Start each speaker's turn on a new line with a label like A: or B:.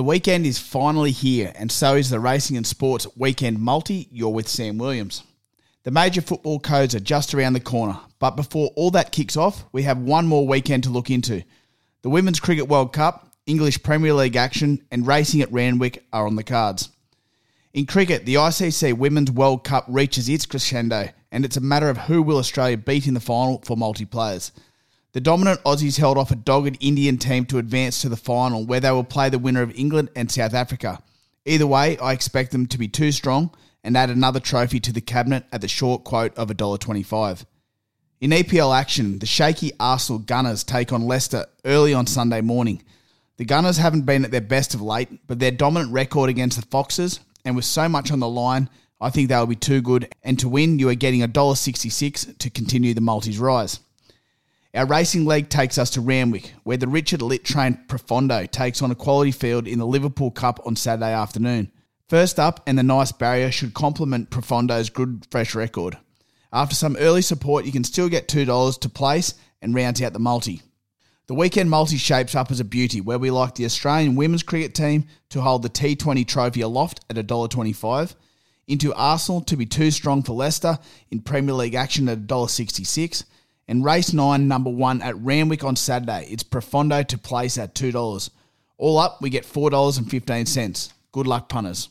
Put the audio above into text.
A: The weekend is finally here, and so is the Racing and Sports Weekend Multi. You're with Sam Williams. The major football codes are just around the corner, but before all that kicks off, we have one more weekend to look into. The Women's Cricket World Cup, English Premier League action, and racing at Randwick are on the cards. In cricket, the ICC Women's World Cup reaches its crescendo, and it's a matter of who will Australia beat in the final for multiplayers. The dominant Aussies held off a dogged Indian team to advance to the final, where they will play the winner of England and South Africa. Either way, I expect them to be too strong and add another trophy to the cabinet at the short quote of $1.25. In EPL action, the shaky Arsenal Gunners take on Leicester early on Sunday morning. The Gunners haven't been at their best of late, but their dominant record against the Foxes, and with so much on the line, I think they'll be too good. And to win, you are getting $1.66 to continue the multis rise. Our racing leg takes us to Randwick, where the Richard Litt trained Profondo takes on a quality field in the Liverpool Cup on Saturday afternoon. First up, and the nice barrier should complement Profondo's good fresh record. After some early support, you can still get $2 to place and rounds out the multi. The weekend multi shapes up as a beauty, where we like the Australian women's cricket team to hold the T20 trophy aloft at $1.25, into Arsenal to be too strong for Leicester in Premier League action at $1.66, and race 9, number 1 at Randwick on Saturday. It's Profondo to place at $2. All up, we get $4.15. Good luck, punters.